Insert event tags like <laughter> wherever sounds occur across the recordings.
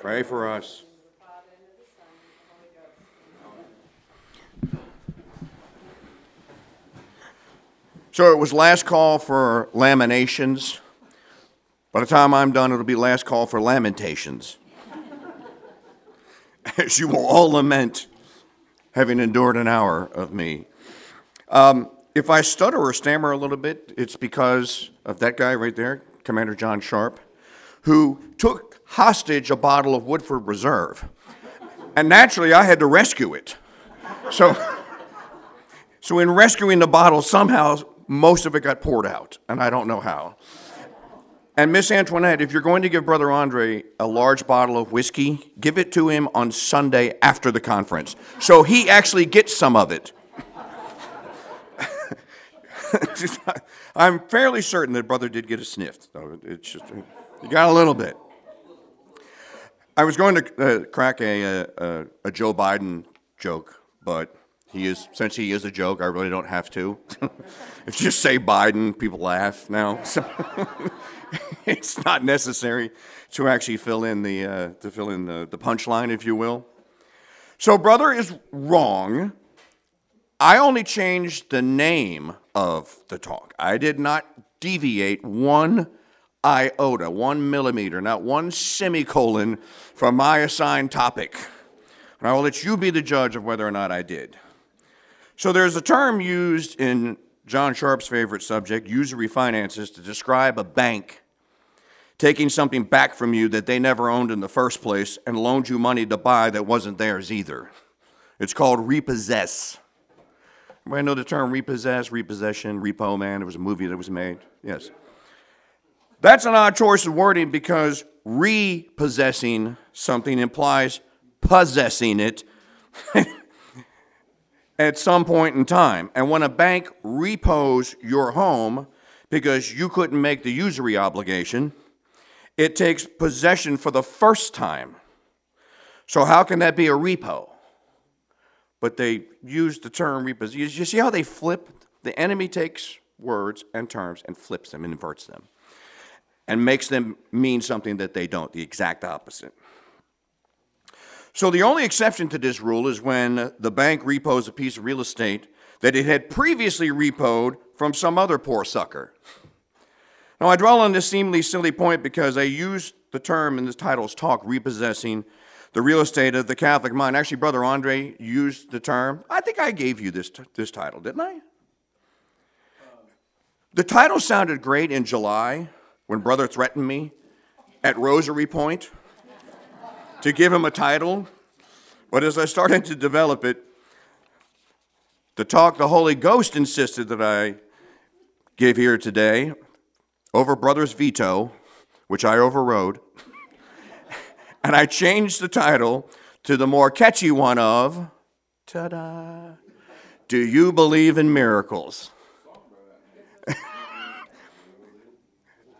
Pray for us. So it was last call for laminations. By the time I'm done, it'll be last call for lamentations. <laughs> As you will all lament having endured an hour of me. Um, if I stutter or stammer a little bit, it's because of that guy right there, Commander John Sharp, who took hostage a bottle of Woodford Reserve. And naturally, I had to rescue it. So, so in rescuing the bottle, somehow most of it got poured out, and I don't know how. And Miss Antoinette, if you're going to give Brother Andre a large bottle of whiskey, give it to him on Sunday after the conference. So he actually gets some of it. <laughs> I'm fairly certain that Brother did get a sniff. So it's just, you got a little bit. I was going to uh, crack a, a, a Joe Biden joke, but he is since he is a joke. I really don't have to. <laughs> if you just say Biden, people laugh now. <laughs> So <laughs> it's not necessary to actually fill in the uh, to fill in the, the punchline, if you will. So, brother is wrong. I only changed the name of the talk. I did not deviate one iota, one millimeter, not one semicolon from my assigned topic. And I will let you be the judge of whether or not I did. So there's a term used in John Sharp's favorite subject, usury finances, to describe a bank taking something back from you that they never owned in the first place and loaned you money to buy that wasn't theirs either. It's called repossess. Everybody know the term repossess, repossession, repo man? There was a movie that was made. Yes. That's an odd choice of wording because repossessing something implies possessing it <laughs> at some point in time. And when a bank repos your home because you couldn't make the usury obligation, it takes possession for the first time. So, how can that be a repo? But they use the term repossess. You see how they flip? The enemy takes words and terms and flips them and inverts them and makes them mean something that they don't, the exact opposite. So, the only exception to this rule is when the bank repos a piece of real estate that it had previously repoed from some other poor sucker. Now, I dwell on this seemingly silly point because I use the term in this title's talk, repossessing the real estate of the Catholic mind. Actually, Brother Andre used the term. I think I gave you this, this title, didn't I? Um, the title sounded great in July when Brother threatened me at Rosary Point to give him a title. But as I started to develop it, the talk the Holy Ghost insisted that I give here today over brother's veto, which I overrode, <laughs> and I changed the title to the more catchy one of ta da, Do You Believe in Miracles?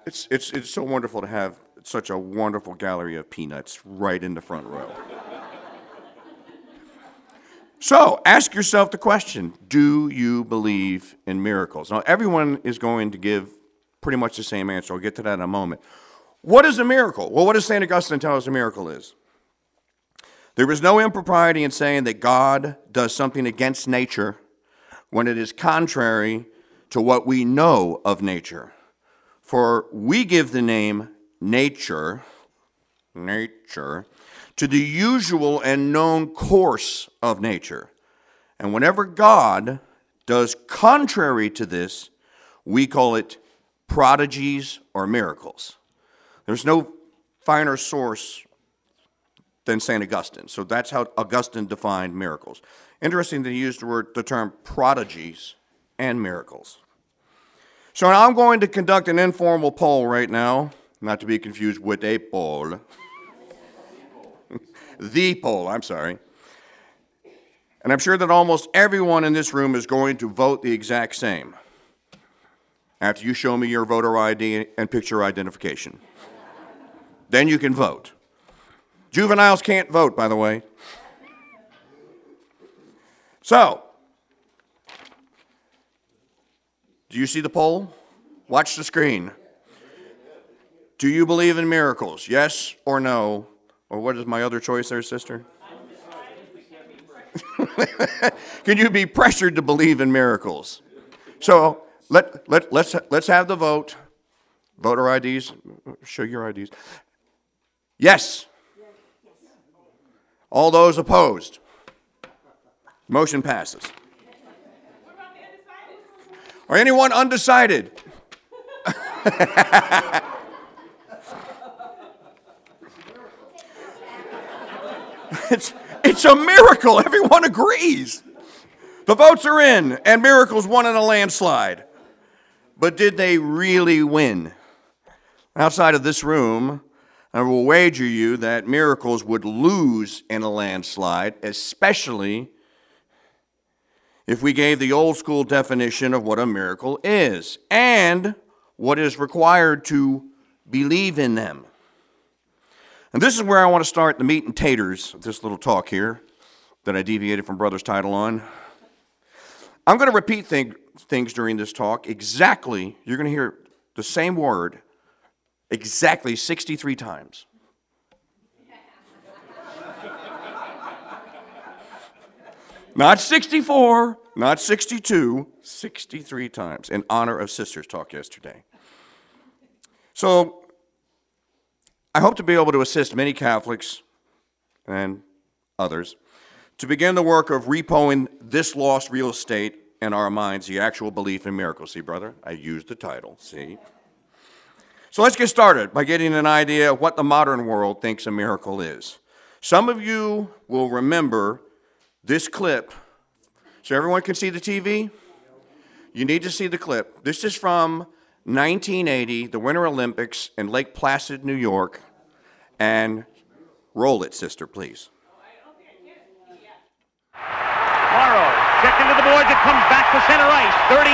It's, it's, it's so wonderful to have such a wonderful gallery of peanuts right in the front row. So ask yourself the question Do you believe in miracles? Now, everyone is going to give pretty much the same answer. I'll get to that in a moment. What is a miracle? Well, what does St. Augustine tell us a miracle is? There is no impropriety in saying that God does something against nature when it is contrary to what we know of nature. For we give the name nature, nature, to the usual and known course of nature. And whenever God does contrary to this, we call it prodigies, or miracles. There's no finer source than St. Augustine. So that's how Augustine defined miracles. Interesting that he used the word the term prodigies and miracles. So I'm going to conduct an informal poll right now, not to be confused with a poll. <laughs> the poll, I'm sorry. And I'm sure that almost everyone in this room is going to vote the exact same after you show me your voter ID and picture identification. then you can vote. Juveniles can't vote, by the way. So, do you see the poll? Watch the screen. Do you believe in miracles? Yes or no? Or what is my other choice there, sister? <laughs> Can you be pressured to believe in miracles? So let, let, let's, let's have the vote. Voter IDs, show your IDs. Yes. All those opposed? Motion passes. Or anyone undecided? <laughs> it's, it's a miracle. Everyone agrees. The votes are in, and miracles won in a landslide. But did they really win? Outside of this room, I will wager you that miracles would lose in a landslide, especially if we gave the old school definition of what a miracle is and what is required to believe in them. And this is where I want to start the meat and taters of this little talk here that I deviated from Brother's title on. I'm going to repeat thing, things during this talk exactly, you're going to hear the same word exactly 63 times. Not 64, not 62, 63 times in honor of Sisters Talk yesterday. So, I hope to be able to assist many Catholics and others to begin the work of repoing this lost real estate in our minds, the actual belief in miracles. See, brother, I used the title. See? So let's get started by getting an idea of what the modern world thinks a miracle is. Some of you will remember this clip, so everyone can see the TV. You need to see the clip. This is from 1980, the Winter Olympics in Lake Placid, New York. And roll it, sister, please. Morrow, check into the boards. It comes back to center ice. 38,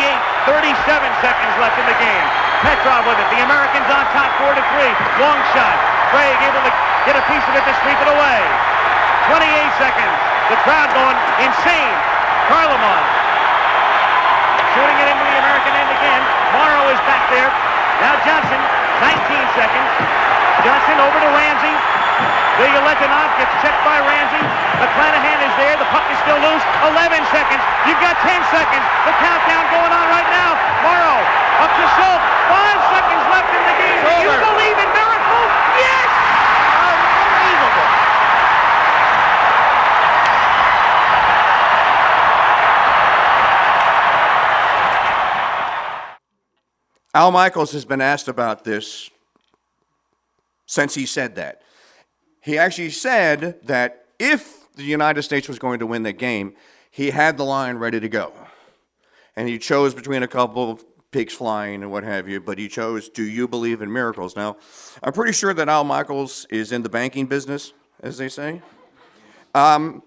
37 seconds left in the game. Petrov with it. The Americans on top, 4 to 3. Long shot. Craig able to get a piece of it to sweep it away. 28 seconds. The crowd going insane. Kharlamov shooting it into the American end again. Morrow is back there. Now Johnson, 19 seconds. Johnson over to Ramsey. The Villalentinov gets checked by Ramsey. McClanahan is there. The puck is still loose. 11 seconds. You've got 10 seconds. The countdown going on right now. Morrow up to Schultz. Five seconds left in the game. Do you believe in miracles? Al Michaels has been asked about this since he said that. He actually said that if the United States was going to win that game, he had the line ready to go. And he chose between a couple of pigs flying and what have you, but he chose, Do you believe in miracles? Now, I'm pretty sure that Al Michaels is in the banking business, as they say. Um,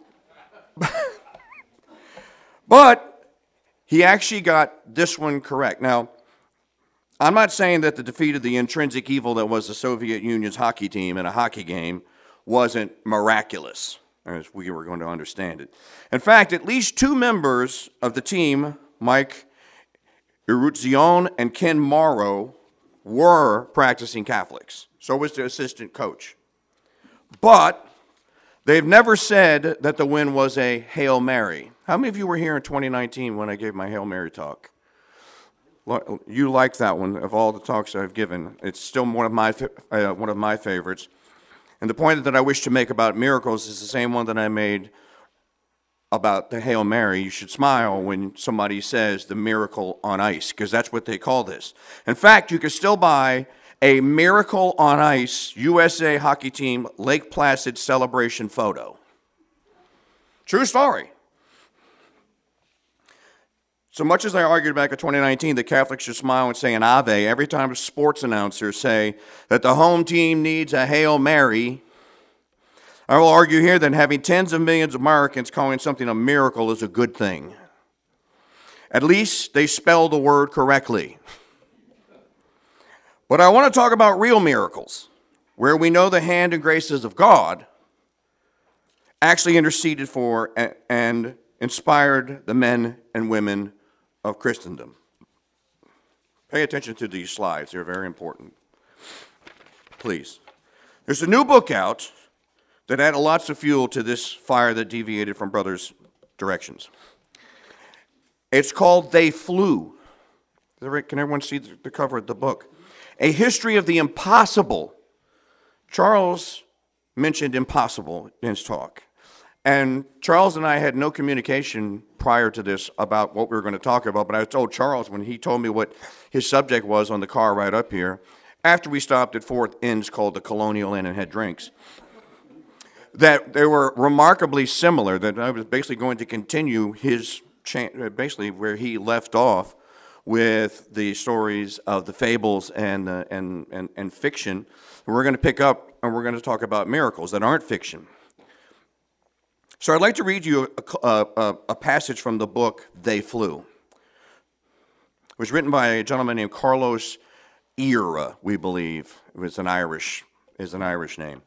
<laughs> but he actually got this one correct. Now, I'm not saying that the defeat of the intrinsic evil that was the Soviet Union's hockey team in a hockey game wasn't miraculous, as we were going to understand it. In fact, at least two members of the team, Mike Eruzione and Ken Morrow, were practicing Catholics. So was the assistant coach. But they've never said that the win was a Hail Mary. How many of you were here in 2019 when I gave my Hail Mary talk? You like that one of all the talks I've given. It's still one of my uh, one of my favorites. And the point that I wish to make about miracles is the same one that I made about the Hail Mary. You should smile when somebody says the miracle on ice, because that's what they call this. In fact, you can still buy a Miracle on Ice USA hockey team Lake Placid celebration photo. True story. So much as I argued back in 2019 that Catholics should smile and say an Ave every time a sports announcers say that the home team needs a Hail Mary, I will argue here that having tens of millions of Americans calling something a miracle is a good thing. At least they spell the word correctly. But I want to talk about real miracles, where we know the hand and graces of God actually interceded for and inspired the men and women of Christendom. Pay attention to these slides, they're very important. Please. There's a new book out that added lots of fuel to this fire that deviated from brothers' directions. It's called They Flew. Can everyone see the cover of the book? A History of the Impossible. Charles mentioned impossible in his talk. And Charles and I had no communication prior to this about what we were going to talk about, but I told Charles when he told me what his subject was on the car right up here, after we stopped at Fourth Inns called the Colonial Inn and had drinks, that they were remarkably similar, that I was basically going to continue his, cha- basically where he left off with the stories of the fables and, uh, and, and, and fiction. We're going to pick up and we're going to talk about miracles that aren't fiction. So I'd like to read you a, a, a passage from the book They Flew. It was written by a gentleman named Carlos Eire, we believe. It was an Irish, is an Irish name.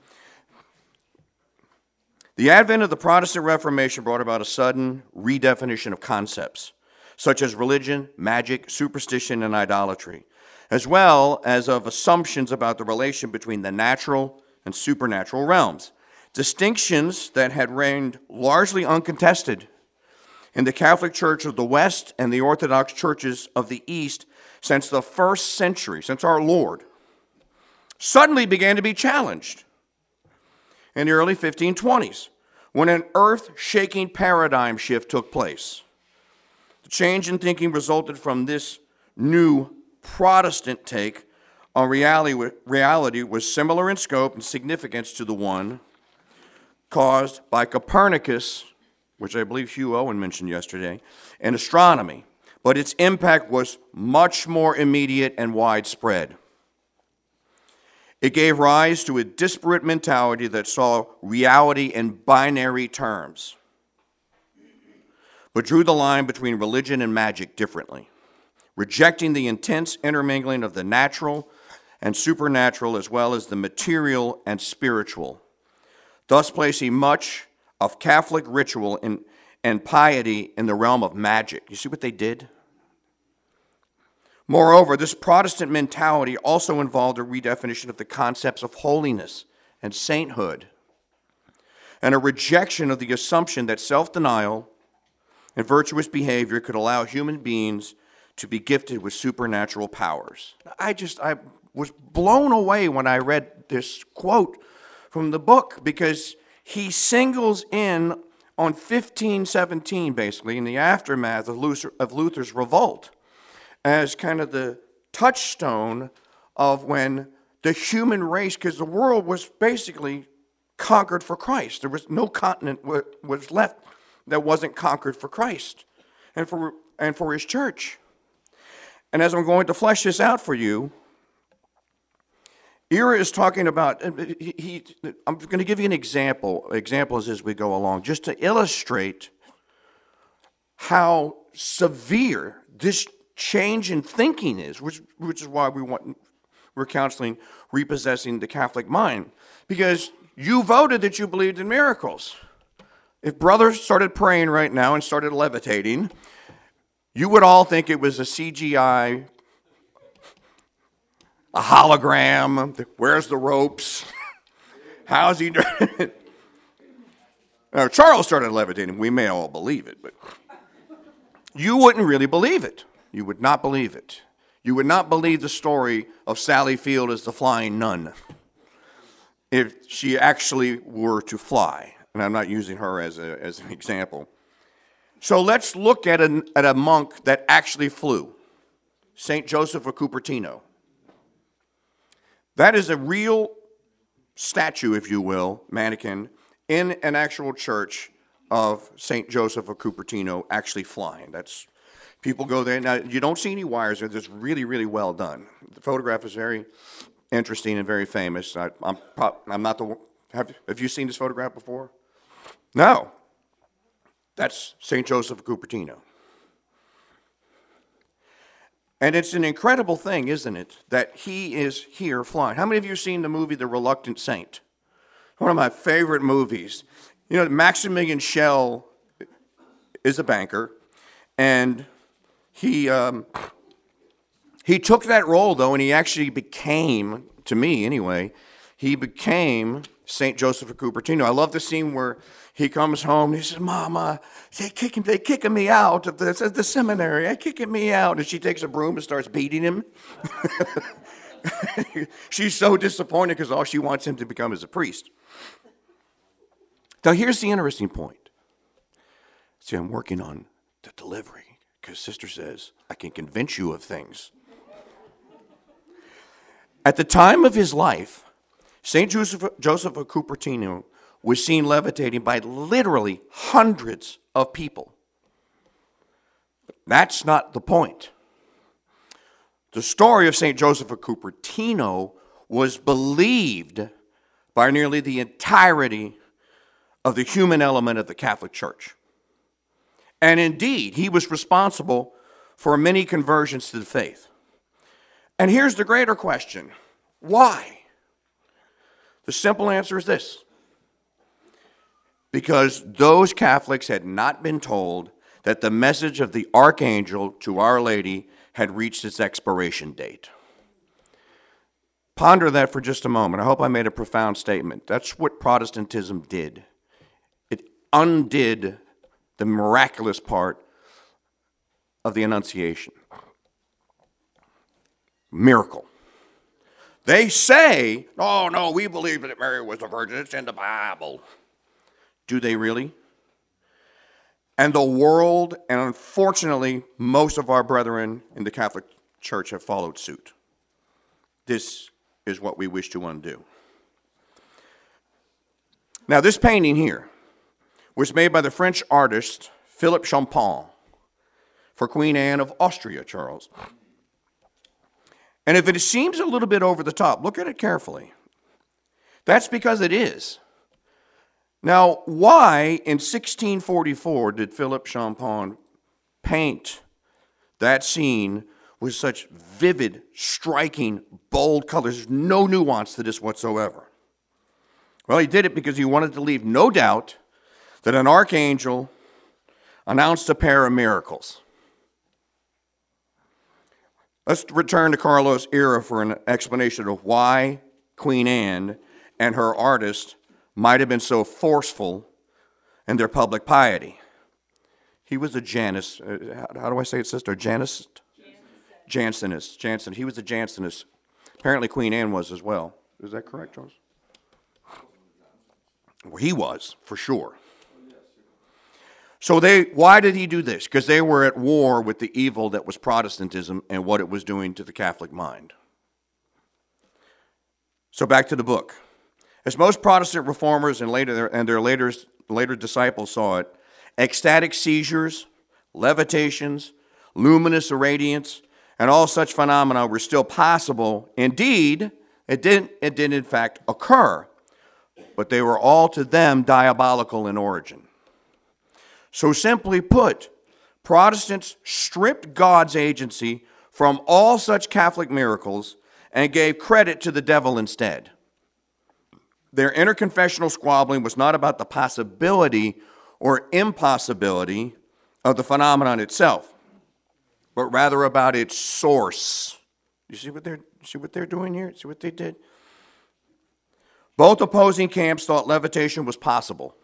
The advent of the Protestant Reformation brought about a sudden redefinition of concepts, such as religion, magic, superstition, and idolatry, as well as of assumptions about the relation between the natural and supernatural realms distinctions that had reigned largely uncontested in the Catholic Church of the West and the Orthodox churches of the East since the first century, since our Lord, suddenly began to be challenged in the early 1520s when an earth shaking paradigm shift took place. The change in thinking resulted from this new Protestant take on reality, reality was similar in scope and significance to the one caused by Copernicus, which I believe Hugh Owen mentioned yesterday, and astronomy, but its impact was much more immediate and widespread. It gave rise to a disparate mentality that saw reality in binary terms, but drew the line between religion and magic differently, rejecting the intense intermingling of the natural and supernatural as well as the material and spiritual thus placing much of Catholic ritual in, and piety in the realm of magic. You see what they did? Moreover, this Protestant mentality also involved a redefinition of the concepts of holiness and sainthood, and a rejection of the assumption that self denial and virtuous behavior could allow human beings to be gifted with supernatural powers. I just, I was blown away when I read this quote from the book because he singles in on 1517, basically, in the aftermath of, Luther, of Luther's revolt, as kind of the touchstone of when the human race, because the world was basically conquered for Christ. There was no continent was left that wasn't conquered for Christ and for, and for his church. And as I'm going to flesh this out for you, Eire is talking about, uh, he, he, I'm going to give you an example, examples as we go along, just to illustrate how severe this change in thinking is, which, which is why we want, we're counseling repossessing the Catholic mind. Because you voted that you believed in miracles. If brothers started praying right now and started levitating, you would all think it was a CGI a hologram. Where's the ropes? <laughs> How's he doing? Now, Charles started levitating. We may all believe it, but you wouldn't really believe it. You would not believe it. You would not believe the story of Sally Field as the flying nun if she actually were to fly. And I'm not using her as, a, as an example. So let's look at a, at a monk that actually flew St. Joseph of Cupertino. That is a real statue, if you will, mannequin, in an actual church of St. Joseph of Cupertino actually flying. That's people go there. Now, you don't see any wires there. It's really, really well done. The photograph is very interesting and very famous. I, am I'm, I'm not the have, have you seen this photograph before? No. That's St. Joseph of Cupertino. And it's an incredible thing, isn't it, that he is here flying. How many of you have seen the movie The Reluctant Saint? One of my favorite movies. You know, Maximilian Schell is a banker, and he, um, he took that role, though, and he actually became, to me anyway, he became St. Joseph of Cupertino. I love the scene where he comes home and he says, Mama, they kicking, they kicking me out of the, the seminary. They're kicking me out. And she takes a broom and starts beating him. <laughs> She's so disappointed because all she wants him to become is a priest. Now, here's the interesting point. See, I'm working on the delivery because sister says, I can convince you of things. At the time of his life, St. Joseph, Joseph of Cupertino was seen levitating by literally hundreds of people. That's not the point. The story of St. Joseph of Cupertino was believed by nearly the entirety of the human element of the Catholic Church. And indeed, he was responsible for many conversions to the faith. And here's the greater question why? The simple answer is this because those Catholics had not been told that the message of the archangel to Our Lady had reached its expiration date. Ponder that for just a moment. I hope I made a profound statement. That's what Protestantism did. It undid the miraculous part of the Annunciation. Miracle. They say, oh, no, we believe that Mary was a virgin. It's in the Bible. Do they really? And the world, and unfortunately, most of our brethren in the Catholic Church have followed suit. This is what we wish to undo. Now, this painting here was made by the French artist Philippe Champaigne for Queen Anne of Austria, Charles. And if it seems a little bit over the top, look at it carefully. That's because it is. Now, why in 1644 did Philip Champaigne paint that scene with such vivid, striking, bold colors? There's no nuance to this whatsoever. Well, he did it because he wanted to leave no doubt that an archangel announced a pair of miracles. Let's return to Carlos Eire for an explanation of why Queen Anne and her artist might have been so forceful in their public piety. He was a Janus, uh, how do I say it, sister? Janus? Jansenist. Jansen. He was a Jansenist. Apparently, Queen Anne was as well. Is that correct, Charles? Well, he was, for sure. So they why did he do this? Because they were at war with the evil that was Protestantism and what it was doing to the Catholic mind. So back to the book. As most Protestant reformers and later and their later later disciples saw it, ecstatic seizures, levitations, luminous irradiance, and all such phenomena were still possible. Indeed, it did it did in fact occur, but they were all to them diabolical in origin. So, simply put, Protestants stripped God's agency from all such Catholic miracles and gave credit to the devil instead. Their interconfessional squabbling was not about the possibility or impossibility of the phenomenon itself, but rather about its source. You see what they're, see what they're doing here? See what they did? Both opposing camps thought levitation was possible.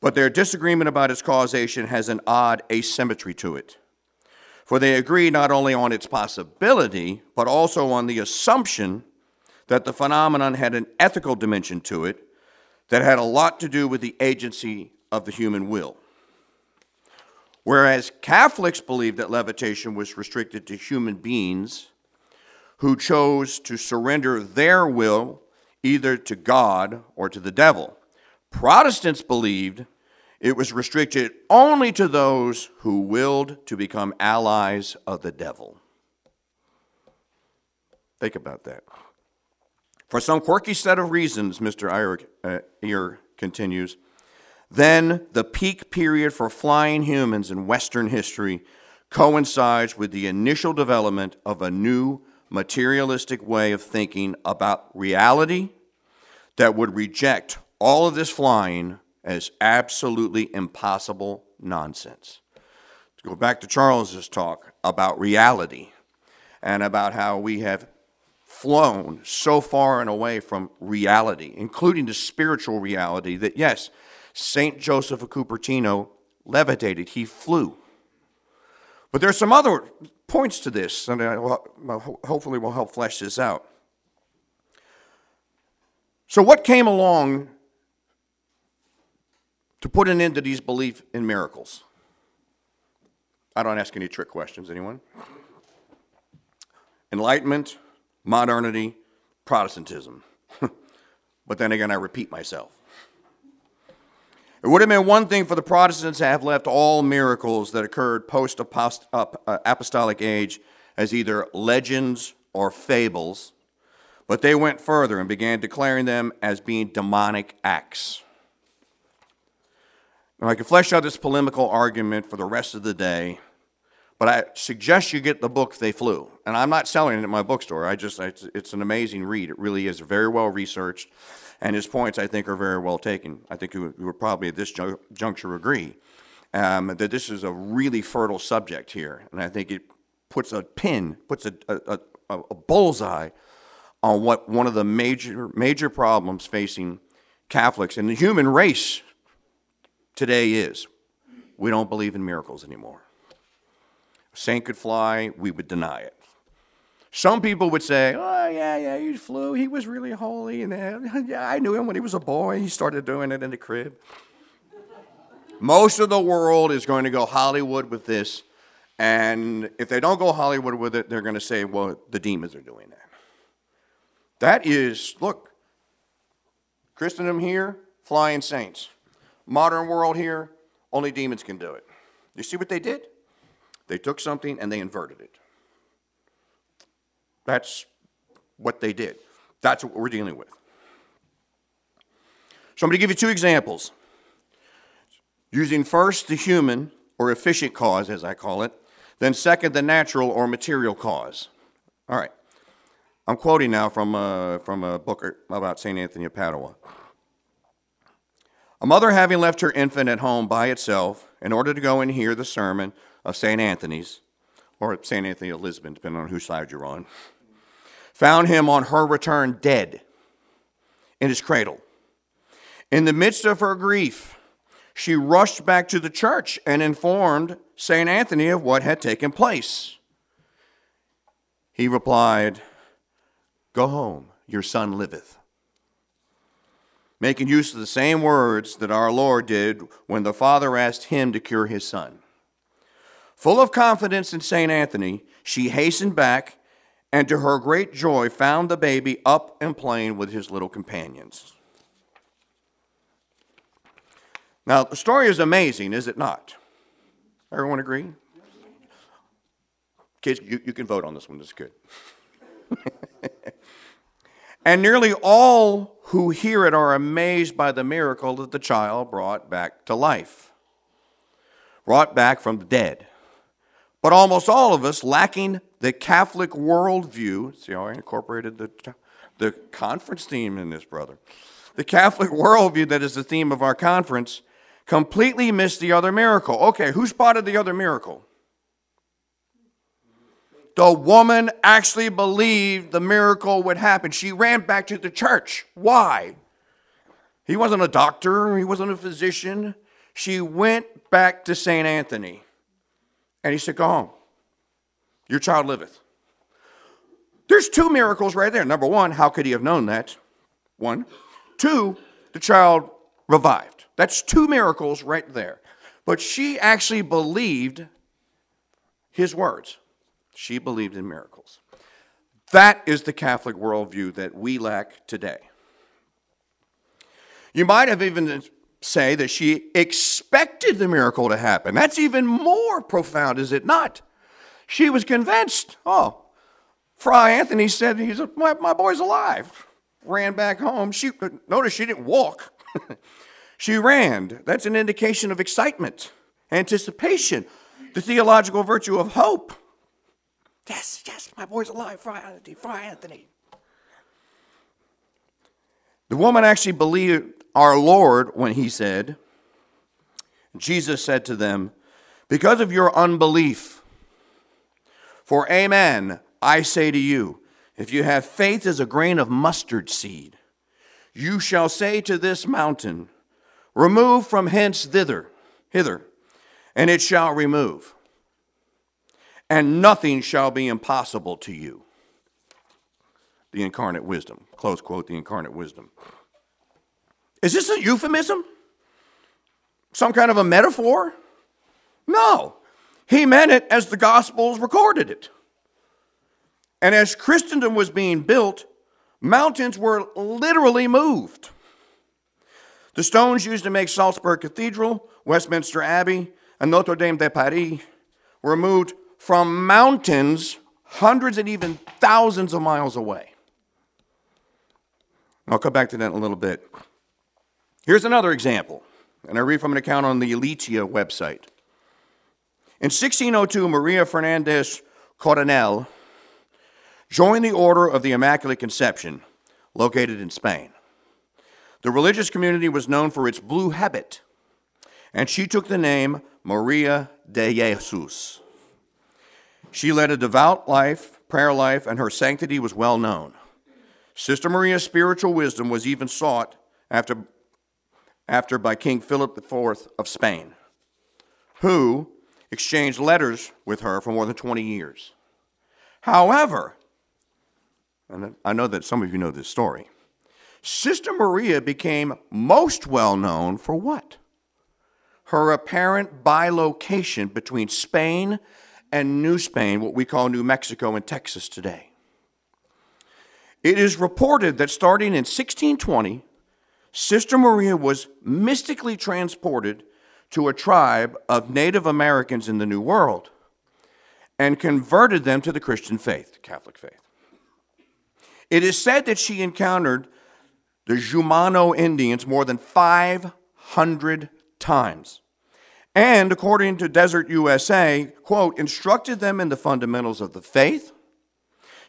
But their disagreement about its causation has an odd asymmetry to it. For they agree not only on its possibility, but also on the assumption that the phenomenon had an ethical dimension to it that had a lot to do with the agency of the human will. Whereas Catholics believed that levitation was restricted to human beings who chose to surrender their will either to God or to the devil. Protestants believed it was restricted only to those who willed to become allies of the devil. Think about that. For some quirky set of reasons, Mr. Eire, uh, continues, then the peak period for flying humans in Western history coincides with the initial development of a new materialistic way of thinking about reality that would reject all of this flying as absolutely impossible nonsense. To go back to Charles's talk about reality and about how we have flown so far and away from reality, including the spiritual reality, that yes, St. Joseph of Cupertino levitated, he flew. But there's some other points to this, and will, hopefully will help flesh this out. So, what came along to put an end to these belief in miracles? I don't ask any trick questions, anyone? Enlightenment, modernity, Protestantism. <laughs> but then again, I repeat myself. It would have been one thing for the Protestants to have left all miracles that occurred post uh, apostolic age as either legends or fables, but they went further and began declaring them as being demonic acts. Now, I could flesh out this polemical argument for the rest of the day, but I suggest you get the book They Flew. And I'm not selling it at my bookstore. I just it's, it's an amazing read. It really is very well researched. And his points, I think, are very well taken. I think you would probably at this juncture agree um, that this is a really fertile subject here. And I think it puts a pin, puts a, a, a, a bullseye on what one of the major, major problems facing Catholics and the human race today is. We don't believe in miracles anymore. Saint could fly, we would deny it. Some people would say, "Oh yeah, yeah, he flew. He was really holy, and <laughs> yeah, I knew him when he was a boy. He started doing it in the crib." Most of the world is going to go Hollywood with this, and if they don't go Hollywood with it, they're going to say, "Well, the demons are doing that." That is, look, Christendom here, flying saints. Modern world here, only demons can do it. You see what they did? They took something and they inverted it. That's what they did. That's what we're dealing with. So I'm going to give you two examples. Using first the human or efficient cause, as I call it, then second the natural or material cause. All right. I'm quoting now from a, uh, from a book about St. Anthony of Padua. A mother having left her infant at home by itself in order to go and hear the sermon of St. Anthony's, or St. Anthony of Lisbon, depending on whose side you're on, found him on her return dead in his cradle. In the midst of her grief, she rushed back to the church and informed St. Anthony of what had taken place. He replied, Go home, your son liveth. Making use of the same words that our Lord did when the Father asked him to cure his son. Full of confidence in St. Anthony, she hastened back and to her great joy found the baby up and playing with his little companions. Now, the story is amazing, is it not? Everyone agree? Kids, you, you can vote on this one, this is good. <laughs> and nearly all who hear it are amazed by the miracle that the child brought back to life, brought back from the dead. But almost all of us, lacking the Catholic worldview, see how I incorporated the, the conference theme in this, brother. The Catholic worldview that is the theme of our conference completely missed the other miracle. Okay, who spotted the other miracle? The woman actually believed the miracle would happen. She ran back to the church. Why? He wasn't a doctor, he wasn't a physician. She went back to St. Anthony. And he said, Go home. Your child liveth. There's two miracles right there. Number one, how could he have known that? One. Two, the child revived. That's two miracles right there. But she actually believed his words. She believed in miracles. That is the Catholic worldview that we lack today. You might have even say that she expected the miracle to happen. That's even more profound, is it not? She was convinced. Oh, Fry Anthony said, He's my, my boy's alive. Ran back home. She notice she didn't walk. <laughs> she ran. That's an indication of excitement, anticipation, the theological virtue of hope. Yes, yes, my boy's alive. Fry Anthony, Fry Anthony. The woman actually believed our Lord when he said, Jesus said to them, Because of your unbelief, for amen, I say to you, if you have faith as a grain of mustard seed, you shall say to this mountain, Remove from hence thither, hither, and it shall remove, and nothing shall be impossible to you. The incarnate wisdom. Close quote, the incarnate wisdom. Is this a euphemism? Some kind of a metaphor? No. He meant it as the Gospels recorded it. And as Christendom was being built, mountains were literally moved. The stones used to make Salzburg Cathedral, Westminster Abbey, and Notre Dame de Paris were moved from mountains hundreds and even thousands of miles away. I'll come back to that in a little bit. Here's another example, and I read from an account on the Aleteia website. In 1602, Maria Fernandez Coronel joined the Order of the Immaculate Conception, located in Spain. The religious community was known for its blue habit, and she took the name Maria de Jesus. She led a devout life, prayer life, and her sanctity was well known. Sister Maria's spiritual wisdom was even sought after, after by King Philip IV of Spain, who exchanged letters with her for more than 20 years. However, and I know that some of you know this story, Sister Maria became most well known for what? Her apparent bilocation between Spain and New Spain, what we call New Mexico and Texas today. It is reported that starting in 1620, Sister Maria was mystically transported to a tribe of Native Americans in the New World and converted them to the Christian faith, Catholic faith. It is said that she encountered the Jumano Indians more than 500 times. And according to Desert USA, quote, instructed them in the fundamentals of the faith,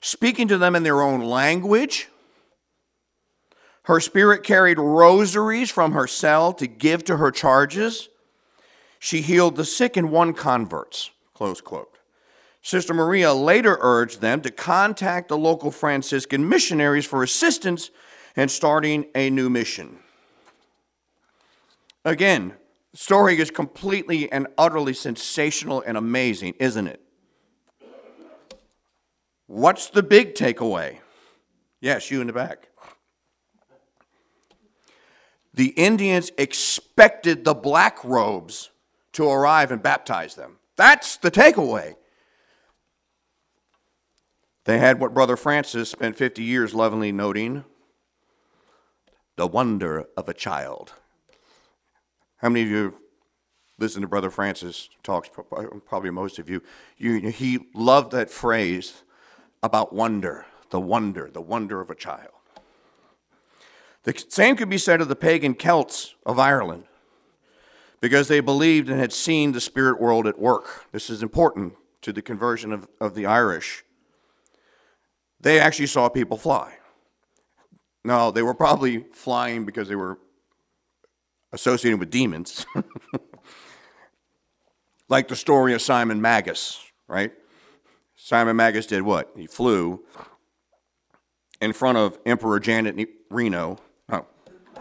speaking to them in their own language. Her spirit carried rosaries from her cell to give to her charges. She healed the sick and won converts. Close quote. Sister Maria later urged them to contact the local Franciscan missionaries for assistance in starting a new mission. Again, the story is completely and utterly sensational and amazing, isn't it? What's the big takeaway? Yes, you in the back. The Indians expected the black robes to arrive and baptize them. That's the takeaway. They had what Brother Francis spent 50 years lovingly noting the wonder of a child. How many of you listen to Brother Francis talks? Probably most of you. you he loved that phrase about wonder, the wonder, the wonder of a child. The same could be said of the pagan Celts of Ireland because they believed and had seen the spirit world at work. This is important to the conversion of, of the Irish. They actually saw people fly. No, they were probably flying because they were associated with demons. <laughs> like the story of Simon Magus, right? Simon Magus did what? He flew in front of Emperor Janet Reno,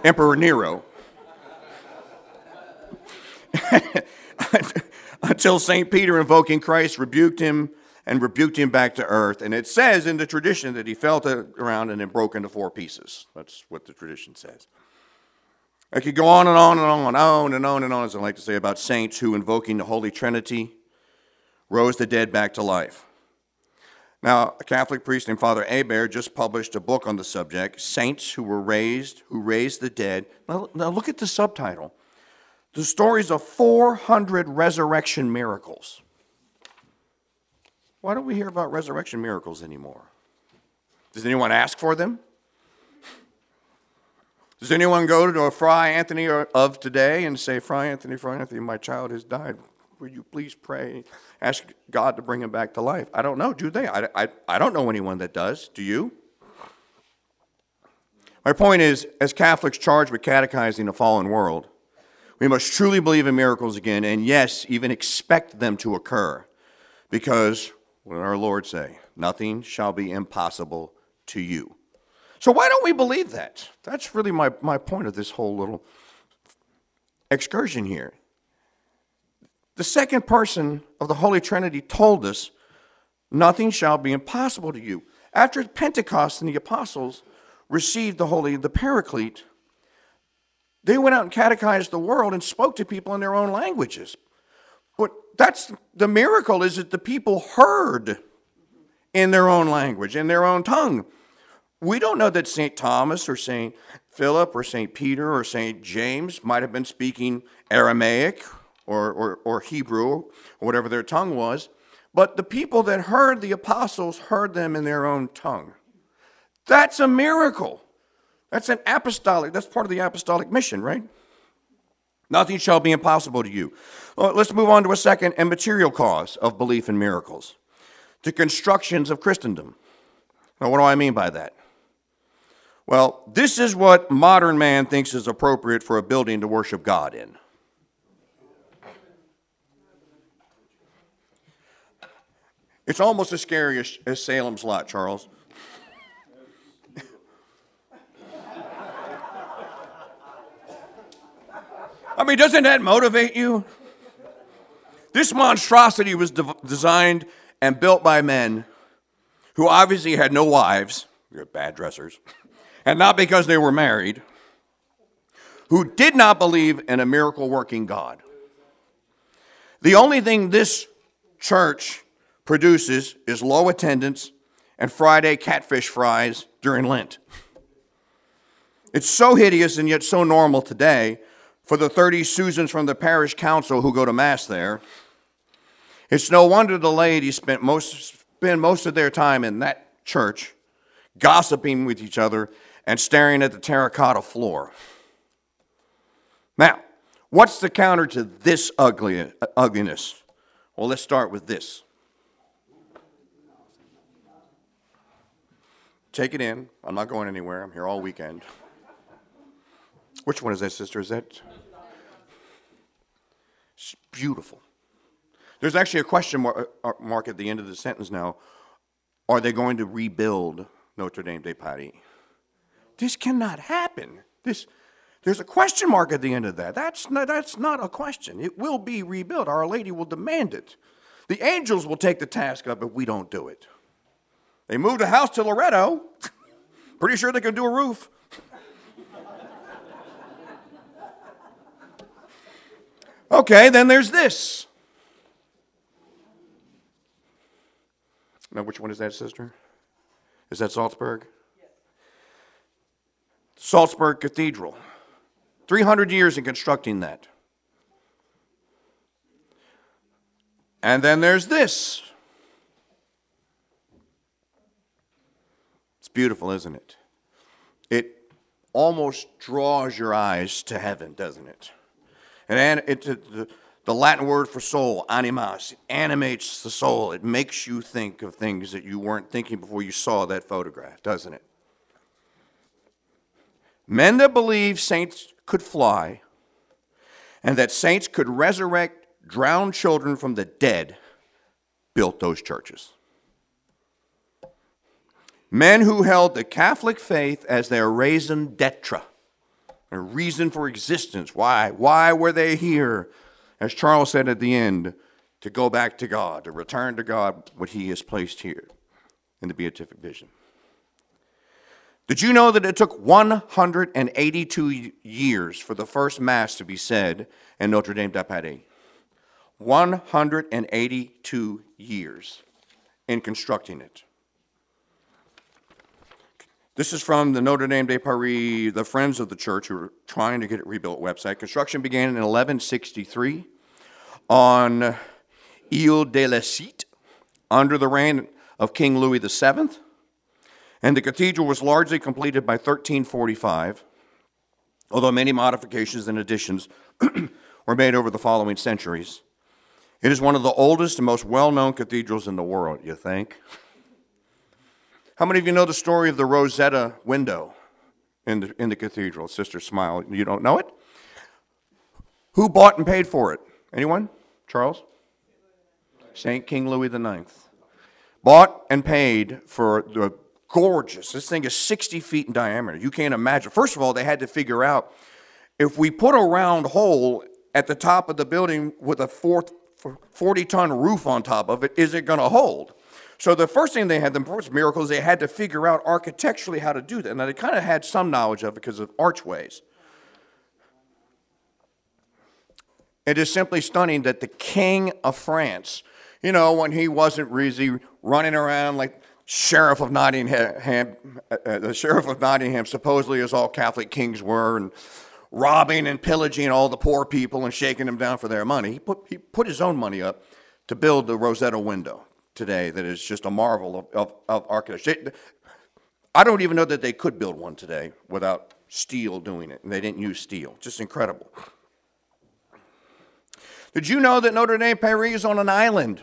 Emperor Nero, until St. Peter, invoking Christ, rebuked him and rebuked him back to earth. And it says in the tradition that he fell to around and then broke into four pieces. That's what the tradition says. I could go on and on and on and on and on and on, as I like to say, about saints who, invoking the Holy Trinity, rose the dead back to life. Now, a Catholic priest named Father Hebert just published a book on the subject, Saints Who Were Raised, Who Raised the Dead. Now, now look at the subtitle. The stories of 400 resurrection miracles. Why don't we hear about resurrection miracles anymore? Does anyone ask for them? Does anyone go to a Fry Anthony of today and say, Fry Anthony, Fry Anthony, my child has died? Will you please pray? Ask God to bring him back to life. I don't know. Do they? I, I, I don't know anyone that does. Do you? My point is, as Catholics charged with catechizing a fallen world, we must truly believe in miracles again, and yes, even expect them to occur. Because what did our Lord say? Nothing shall be impossible to you. So why don't we believe that? That's really my, my point of this whole little excursion here. The second person of the Holy Trinity told us, Nothing shall be impossible to you. After Pentecost and the apostles received the Holy, the Paraclete, they went out and catechized the world and spoke to people in their own languages. But that's the miracle is that the people heard in their own language, in their own tongue. We don't know that St. Thomas or St. Philip or St. Peter or St. James might have been speaking Aramaic or, or, or Hebrew or whatever their tongue was, but the people that heard the apostles heard them in their own tongue. That's a miracle. That's an apostolic, that's part of the apostolic mission, right? Nothing shall be impossible to you. Well, let's move on to a second and material cause of belief in miracles the constructions of Christendom. Now, what do I mean by that? Well, this is what modern man thinks is appropriate for a building to worship God in. It's almost as scary as, as Salem's Lot, Charles. I mean, doesn't that motivate you? This monstrosity was de- designed and built by men who obviously had no wives, they're bad dressers, and not because they were married, who did not believe in a miracle working God. The only thing this church produces is low attendance and Friday catfish fries during Lent. It's so hideous and yet so normal today for the 30 Susans from the parish council who go to Mass there. It's no wonder the ladies spent most, spend most of their time in that church gossiping with each other and staring at the terracotta floor. Now, what's the counter to this ugly, ugliness? Well, let's start with this. Take it in. I'm not going anywhere. I'm here all weekend. Which one is that, sister? Is that? It's beautiful. There's actually a question uh, uh, mark at the end of the sentence now. Are they going to rebuild Notre Dame de Paris? This cannot happen. This, there's a question mark at the end of that. That's not, that's not a question. It will be rebuilt. Our Lady will demand it. The angels will take the task up if we don't do it. They moved a house to Loretto. Pretty sure they can do a roof. Okay, then there's this. Now, which one is that, sister? Is that Salzburg? Yes. Salzburg Cathedral. 300 years in constructing that. And then there's this. Beautiful, isn't it? It almost draws your eyes to heaven, doesn't it? And it, it, the Latin word for soul, animas, animates the soul. It makes you think of things that you weren't thinking before you saw that photograph, doesn't it? Men that believe saints could fly and that saints could resurrect drowned children from the dead built those churches. Men who held the Catholic faith as their raison d'etre, a reason for existence. Why? Why were they here? as Charles said at the end, to go back to God, to return to God what He has placed here in the beatific vision. Did you know that it took 182 years for the first Mass to be said in Notre Dame de Paris? 182 years in constructing it. This is from the Notre Dame de Paris, the Friends of the Church who are trying to get it rebuilt website. Construction began in 1163 on Ile de la Cite under the reign of King Louis VII, and the cathedral was largely completed by 1345, although many modifications and additions <clears throat> were made over the following centuries. It is one of the oldest and most well known cathedrals in the world, you think? How many of you know the story of the Rosetta window in the, in the cathedral? Sister Smile, you don't know it? Who bought and paid for it? Anyone? Charles? St. King Louis IX. Bought and paid for the gorgeous. This thing is 60 feet in diameter. You can't imagine. First of all, they had to figure out if we put a round hole at the top of the building with a 40 ton roof on top of it, is it going to hold? So the first thing they had, the first miracle, is they had to figure out architecturally how to do that. Now they kind of had some knowledge of it because of archways. It is simply stunning that the King of France, you know, when he wasn't really running around like sheriff of Nottingham, uh, uh, the sheriff of Nottingham, supposedly as all Catholic kings were, and robbing and pillaging all the poor people and shaking them down for their money. He put, he put his own money up to build the Rosetta window today that is just a marvel of, of, of architecture. I don't even know that they could build one today without steel doing it, and they didn't use steel. Just incredible. Did you know that Notre Dame Paris is on an island?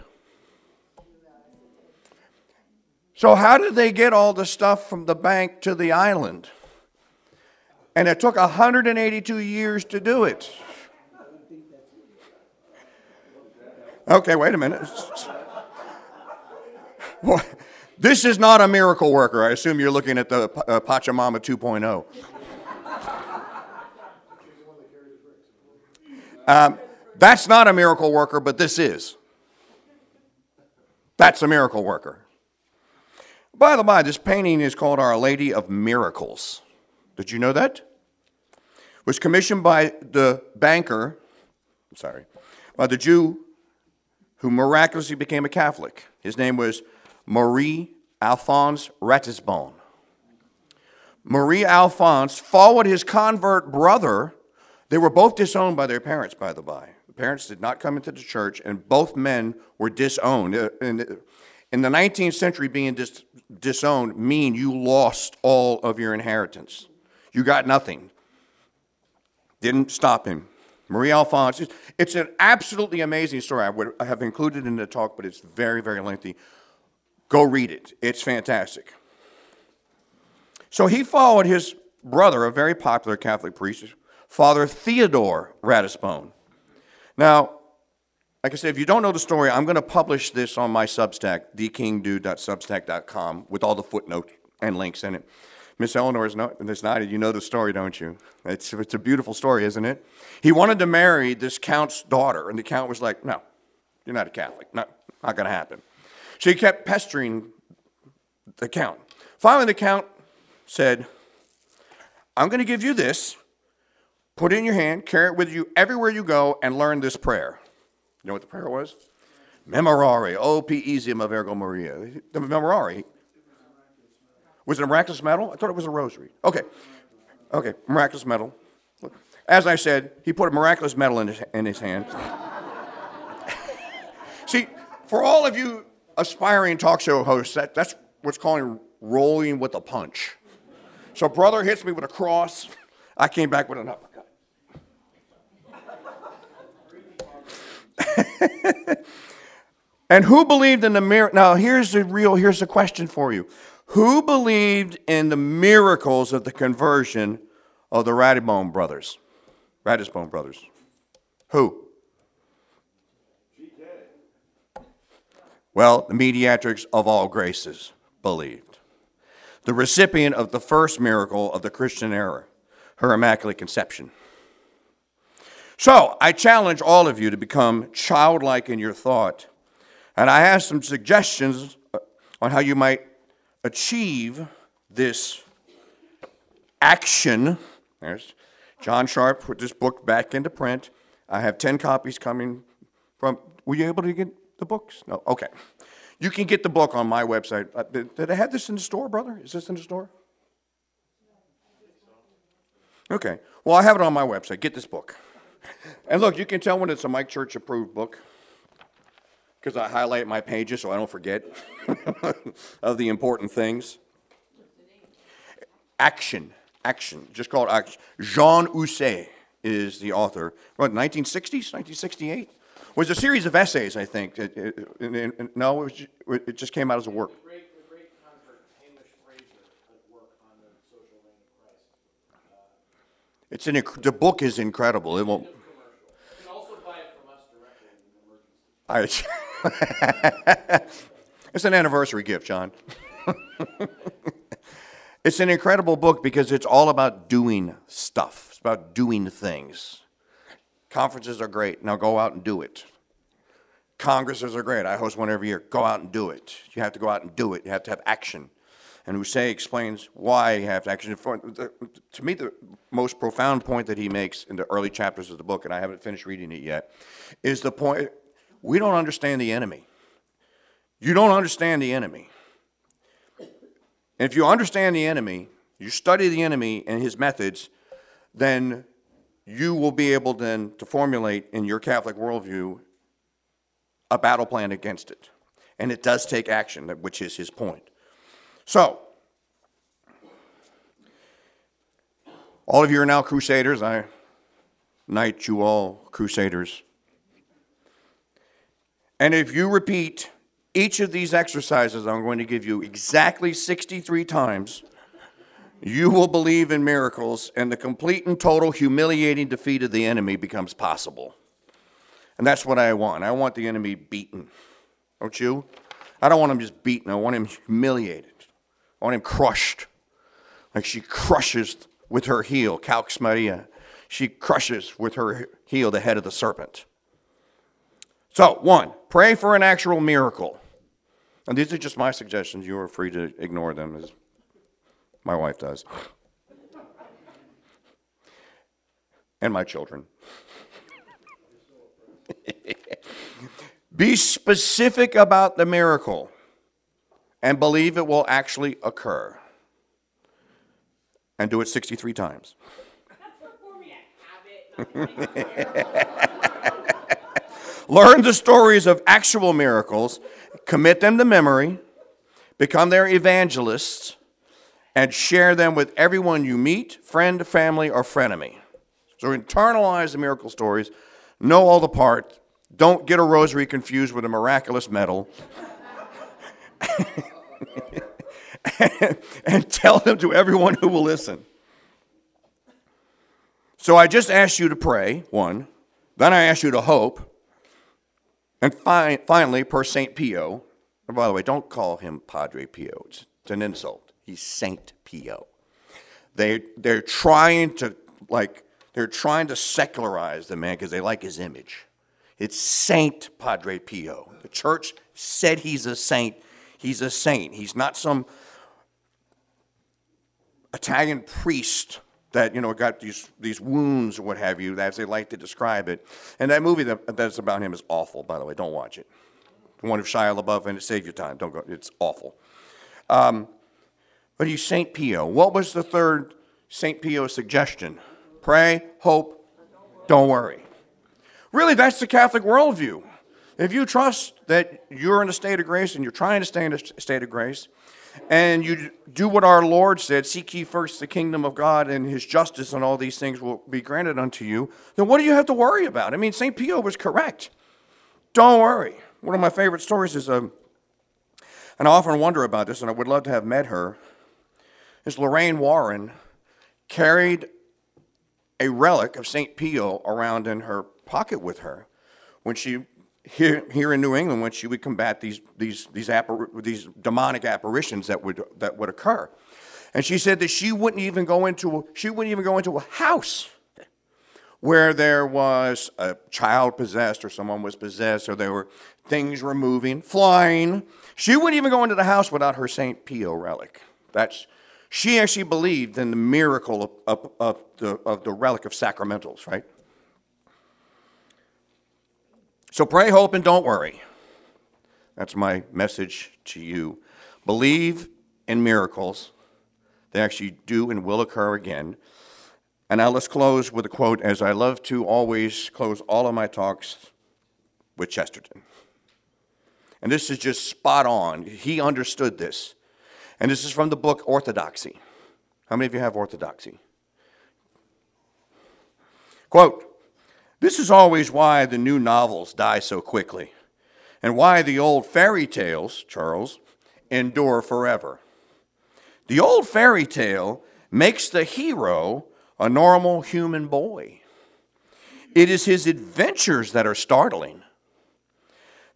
So, how did they get all the stuff from the bank to the island? And it took 182 years to do it. Okay, wait a minute. <laughs> This is not a miracle worker. I assume you're looking at the uh, Pachamama 2.0. Um, that's not a miracle worker, but this is. That's a miracle worker. By the by, this painting is called Our Lady of Miracles. Did you know that? It was commissioned by the banker, sorry, by the Jew who miraculously became a Catholic. His name was Marie Alphonse Ratisbonne. Marie Alphonse followed his convert brother. They were both disowned by their parents, by the by. The parents did not come into the church, and both men were disowned. Uh, in the 19th century, being dis- disowned mean you lost all of your inheritance. You got nothing. Didn't stop him. Marie Alphonse, it's an absolutely amazing story. I would have included in the talk, but it's very, very lengthy. Go read it. It's fantastic. So he followed his brother, a very popular Catholic priest, Father Theodore Ratisbonne. Now, like I said, if you don't know the story, I'm going to publish this on my Substack, thekingdude.substack.com, with all the footnotes and links in it. Miss Eleanor is not, Miss Nadia, you know the story, don't you? It's, it's a beautiful story, isn't it? He wanted to marry this count's daughter, and the count was like, no, you're not a Catholic. No, not going to happen. So he kept pestering the count. Finally, the count said, I'm going to give you this, put it in your hand, carry it with you everywhere you go, and learn this prayer. You know what the prayer was? Memorare, O piissima Virgo Maria. The Memorare. Was it a miraculous medal? I thought it was a rosary. Okay. Okay, miraculous medal. As I said, he put a miraculous medal in his, in his hand. <laughs> See, for all of you aspiring talk show hosts, that, that's what's called rolling with a punch. So brother hits me with a cross. I came back with an uppercut. <laughs> and who believed in the miracle? Now here's the real. Here's the question for you: Who believed in the miracles of the conversion of the Ratisbonne brothers? Ratisbonne brothers. Who? Well, the mediatrix of all graces believed. The recipient of the first miracle of the Christian era, her Immaculate Conception. So, I challenge all of you to become childlike in your thought. And I have some suggestions uh, on how you might achieve this action. There's John Sharpe put this book back into print. I have 10 copies coming from. Were you able to get the books? No. Okay. You can get the book on my website. Uh, did, did I have this in the store, brother? Is this in the store? Okay. Well, I have it on my website. Get this book. And look, you can tell when it's a Mike Church approved book because I highlight my pages so I don't forget <laughs> of the important things. Action. Action. Just call it Action. Jean Ousset is the author. What, 1960s? 1968? Was a series of essays, I think. It, it, it, no, it, was, it just came out as a work. It's an, the book is incredible. It won't. I, <laughs> it's an anniversary gift, John. <laughs> It's an incredible book because it's all about doing stuff. It's about doing things. Conferences are great. Now go out and do it. Congresses are great. I host one every year. Go out and do it. You have to go out and do it. You have to have action. And Ousset explains why you have to action. To me, the most profound point that he makes in the early chapters of the book, and I haven't finished reading it yet, is the point we don't understand the enemy. You don't understand the enemy. And if you understand the enemy, you study the enemy and his methods, then you will be able then to formulate in your Catholic worldview a battle plan against it. And it does take action, which is his point. So, all of you are now crusaders. I knight you all crusaders. And if you repeat each of these exercises I'm going to give you exactly 63 times, you will believe in miracles, and the complete and total humiliating defeat of the enemy becomes possible. And that's what I want. I want the enemy beaten. Don't you? I don't want him just beaten, I want him humiliated. I want him crushed. Like she crushes with her heel, Calx Maria. She crushes with her heel the head of the serpent. So, one, pray for an actual miracle. And these are just my suggestions. You are free to ignore them, my wife does. And my children. <laughs> Be specific about the miracle and believe it will actually occur. And do it 63 times. <laughs> Learn the stories of actual miracles, commit them to memory, become their evangelists, and share them with everyone you meet, friend, family, or frenemy. So internalize the miracle stories, know all the parts, don't get a rosary confused with a miraculous medal. <laughs> and, tell them to everyone who will listen. So I just asked you to pray, one. Then I asked you to hope. And fi- finally, per St. Pio, and by the way, don't call him Padre Pio, it's, it's an insult. He's Saint Pio. They, they're trying to, like, they're trying to secularize the man because they like his image. It's Saint Padre Pio. The church said he's a saint. He's a saint. He's not some Italian priest that you know got these these wounds or what have you, as they like to describe it. And that movie that, that's about him is awful. By the way, don't watch it. The one of Shia LaBeouf and it save your time. Don't go. It's awful. Um, but he's Saint Pio. What was the third Saint Pio suggestion? Pray, hope, don't worry. Really, that's the Catholic worldview. If you trust that you're in a state of grace and you're trying to stay in a state of grace, and you do what our Lord said seek ye first the kingdom of God and his justice, and all these things will be granted unto you, then what do you have to worry about? I mean, St. Pio was correct. Don't worry. One of my favorite stories is, um, and I often wonder about this, and I would love to have met her, is Lorraine Warren carried a relic of St. Pio around in her pocket with her when she here, here in New England when she would combat these these these, these demonic apparitions that would that would occur. And she said that she wouldn't even go into a, she wouldn't even go into a house where there was a child possessed or someone was possessed or there were things were moving, flying. She wouldn't even go into the house without her St. Pio relic. That's she actually believed in the miracle of, of, of, the, of the relic of sacramentals, right? So pray, hope, and don't worry. That's my message to you. Believe in miracles. They actually do and will occur again. And now let's close with a quote, as I love to always close all of my talks with Chesterton. And this is just spot on. He understood this. And this is from the book Orthodoxy. How many of you have Orthodoxy? Quote this is always why the new novels die so quickly, and why the old fairy tales, Charles, endure forever. The old fairy tale makes the hero a normal human boy. It is his adventures that are startling.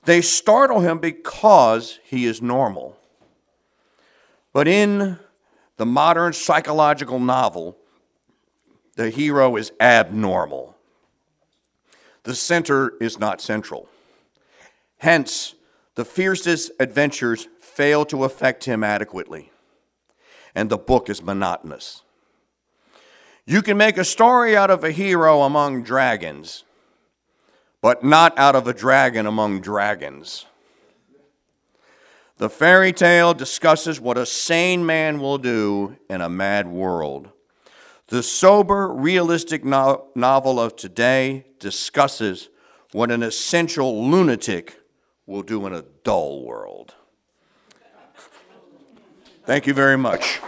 They startle him because he is normal. But in the modern psychological novel, the hero is abnormal. The center is not central. Hence, the fiercest adventures fail to affect him adequately, and the book is monotonous. You can make a story out of a hero among dragons, but not out of a dragon among dragons. The fairy tale discusses what a sane man will do in a mad world. The sober, realistic no- novel of today discusses what an essential lunatic will do in a dull world. Thank you very much.